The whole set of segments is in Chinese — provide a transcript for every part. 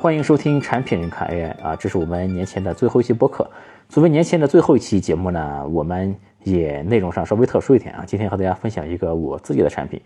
欢迎收听产品人看 AI 啊，这是我们年前的最后一期播客。作为年前的最后一期节目呢，我们也内容上稍微特殊一点啊。今天和大家分享一个我自己的产品。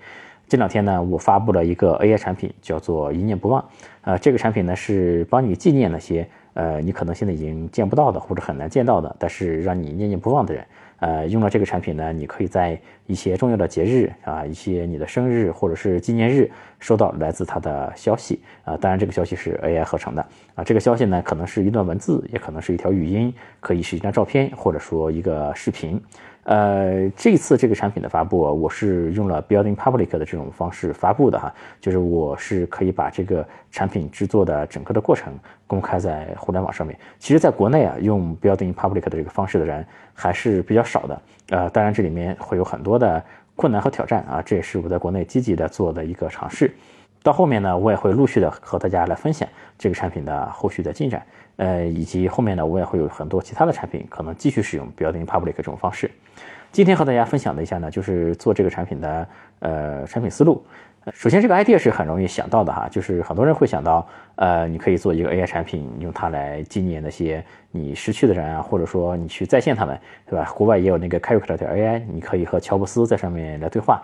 这两天呢，我发布了一个 AI 产品，叫做一念不忘。呃，这个产品呢是帮你纪念那些呃你可能现在已经见不到的或者很难见到的，但是让你念念不忘的人。呃，用了这个产品呢，你可以在一些重要的节日啊，一些你的生日或者是纪念日，收到来自它的消息啊。当然，这个消息是 AI 合成的啊。这个消息呢，可能是一段文字，也可能是一条语音，可以是一张照片，或者说一个视频。呃，这次这个产品的发布，我是用了 Building Public 的这种方式发布的哈，就是我是可以把这个产品制作的整个的过程公开在互联网上面。其实，在国内啊，用 Building Public 的这个方式的人还是比较少少的。呃，当然这里面会有很多的困难和挑战啊，这也是我在国内积极的做的一个尝试。到后面呢，我也会陆续的和大家来分享这个产品的后续的进展。呃，以及后面呢，我也会有很多其他的产品可能继续使用 Building Public 这种方式。今天和大家分享的一下呢，就是做这个产品的呃产品思路。首先，这个 idea 是很容易想到的哈，就是很多人会想到，呃，你可以做一个 AI 产品，用它来纪念那些你失去的人啊，或者说你去再现他们，对吧？国外也有那个 Character AI，你可以和乔布斯在上面来对话。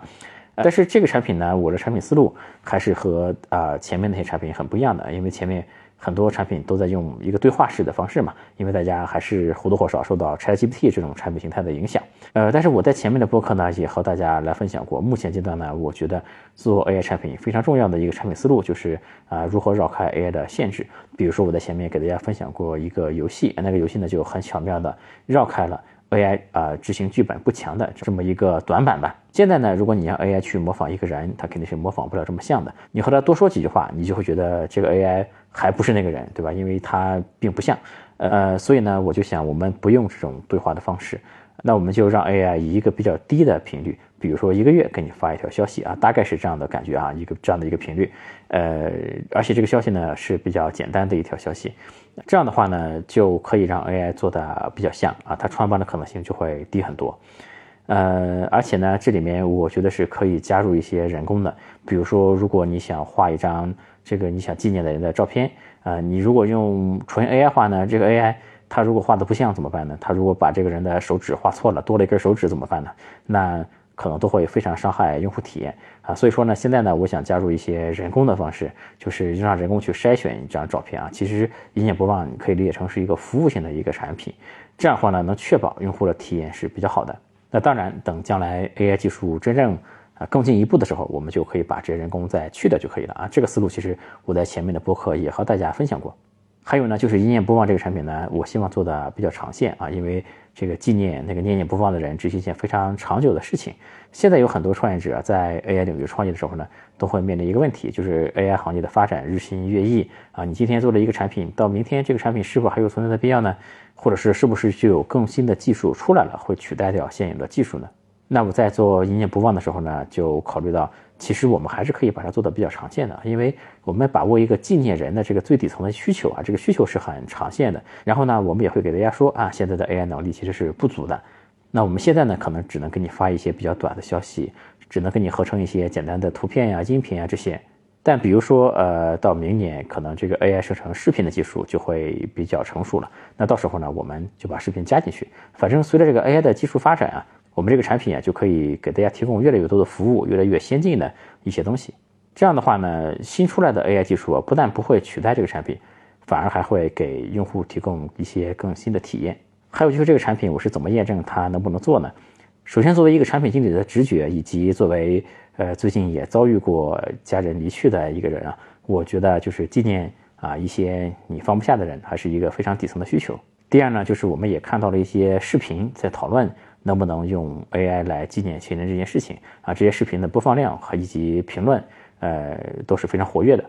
但是这个产品呢，我的产品思路还是和啊前面那些产品很不一样的，因为前面。很多产品都在用一个对话式的方式嘛，因为大家还是或多或少受到 ChatGPT 这种产品形态的影响。呃，但是我在前面的播客呢，也和大家来分享过，目前阶段呢，我觉得做 AI 产品非常重要的一个产品思路就是啊，如何绕开 AI 的限制。比如说我在前面给大家分享过一个游戏，那个游戏呢就很巧妙的绕开了。AI 啊，执行剧本不强的这么一个短板吧。现在呢，如果你让 AI 去模仿一个人，它肯定是模仿不了这么像的。你和他多说几句话，你就会觉得这个 AI 还不是那个人，对吧？因为它并不像。呃，所以呢，我就想，我们不用这种对话的方式，那我们就让 AI 以一个比较低的频率，比如说一个月给你发一条消息啊，大概是这样的感觉啊，一个这样的一个频率。呃，而且这个消息呢是比较简单的一条消息。这样的话呢，就可以让 AI 做的比较像啊，它穿帮的可能性就会低很多。呃，而且呢，这里面我觉得是可以加入一些人工的，比如说，如果你想画一张这个你想纪念的人的照片，啊，你如果用纯 AI 画呢，这个 AI 它如果画的不像怎么办呢？它如果把这个人的手指画错了，多了一根手指怎么办呢？那可能都会非常伤害用户体验啊，所以说呢，现在呢，我想加入一些人工的方式，就是让人工去筛选一张照片啊。其实一念不忘，可以理解成是一个服务性的一个产品，这样的话呢，能确保用户的体验是比较好的。那当然，等将来 AI 技术真正啊更进一步的时候，我们就可以把这些人工再去掉就可以了啊。这个思路其实我在前面的播客也和大家分享过。还有呢，就是一念不忘这个产品呢，我希望做的比较长线啊，因为这个纪念那个念念不忘的人，这是一件非常长久的事情。现在有很多创业者在 AI 领域创业的时候呢，都会面临一个问题，就是 AI 行业的发展日新月异啊。你今天做了一个产品，到明天这个产品是否还有存在的必要呢？或者是是不是就有更新的技术出来了，会取代掉现有的技术呢？那我在做一念不忘的时候呢，就考虑到。其实我们还是可以把它做的比较常见的，因为我们把握一个纪念人的这个最底层的需求啊，这个需求是很常见的。然后呢，我们也会给大家说啊，现在的 AI 能力其实是不足的。那我们现在呢，可能只能给你发一些比较短的消息，只能给你合成一些简单的图片呀、音频呀这些。但比如说，呃，到明年可能这个 AI 生成视频的技术就会比较成熟了。那到时候呢，我们就把视频加进去。反正随着这个 AI 的技术发展啊。我们这个产品啊，就可以给大家提供越来越多的服务，越来越先进的一些东西。这样的话呢，新出来的 AI 技术啊，不但不会取代这个产品，反而还会给用户提供一些更新的体验。还有就是这个产品，我是怎么验证它能不能做呢？首先，作为一个产品经理的直觉，以及作为呃最近也遭遇过家人离去的一个人啊，我觉得就是纪念啊一些你放不下的人，还是一个非常底层的需求。第二呢，就是我们也看到了一些视频在讨论。能不能用 AI 来纪念亲人这件事情啊？这些视频的播放量和以及评论，呃，都是非常活跃的。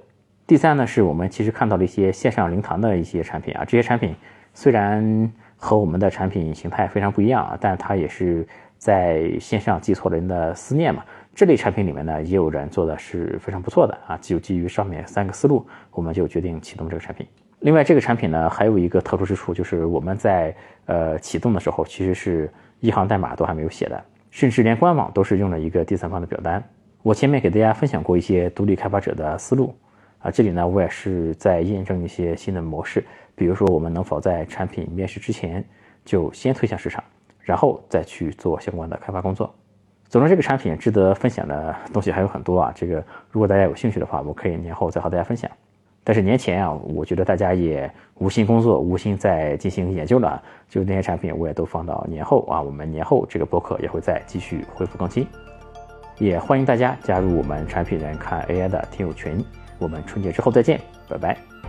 第三呢，是我们其实看到了一些线上灵堂的一些产品啊。这些产品虽然和我们的产品形态非常不一样啊，但它也是在线上寄托人的思念嘛。这类产品里面呢，也有人做的是非常不错的啊。就基于上面三个思路，我们就决定启动这个产品。另外，这个产品呢，还有一个特殊之处，就是我们在呃启动的时候，其实是。一行代码都还没有写的，甚至连官网都是用了一个第三方的表单。我前面给大家分享过一些独立开发者的思路，啊，这里呢，我也是在验证一些新的模式，比如说我们能否在产品面世之前就先推向市场，然后再去做相关的开发工作。总之，这个产品值得分享的东西还有很多啊。这个如果大家有兴趣的话，我可以年后再和大家分享。但是年前啊，我觉得大家也无心工作，无心再进行研究了，就那些产品我也都放到年后啊。我们年后这个博客也会再继续恢复更新，也欢迎大家加入我们产品人看 AI 的听友群。我们春节之后再见，拜拜。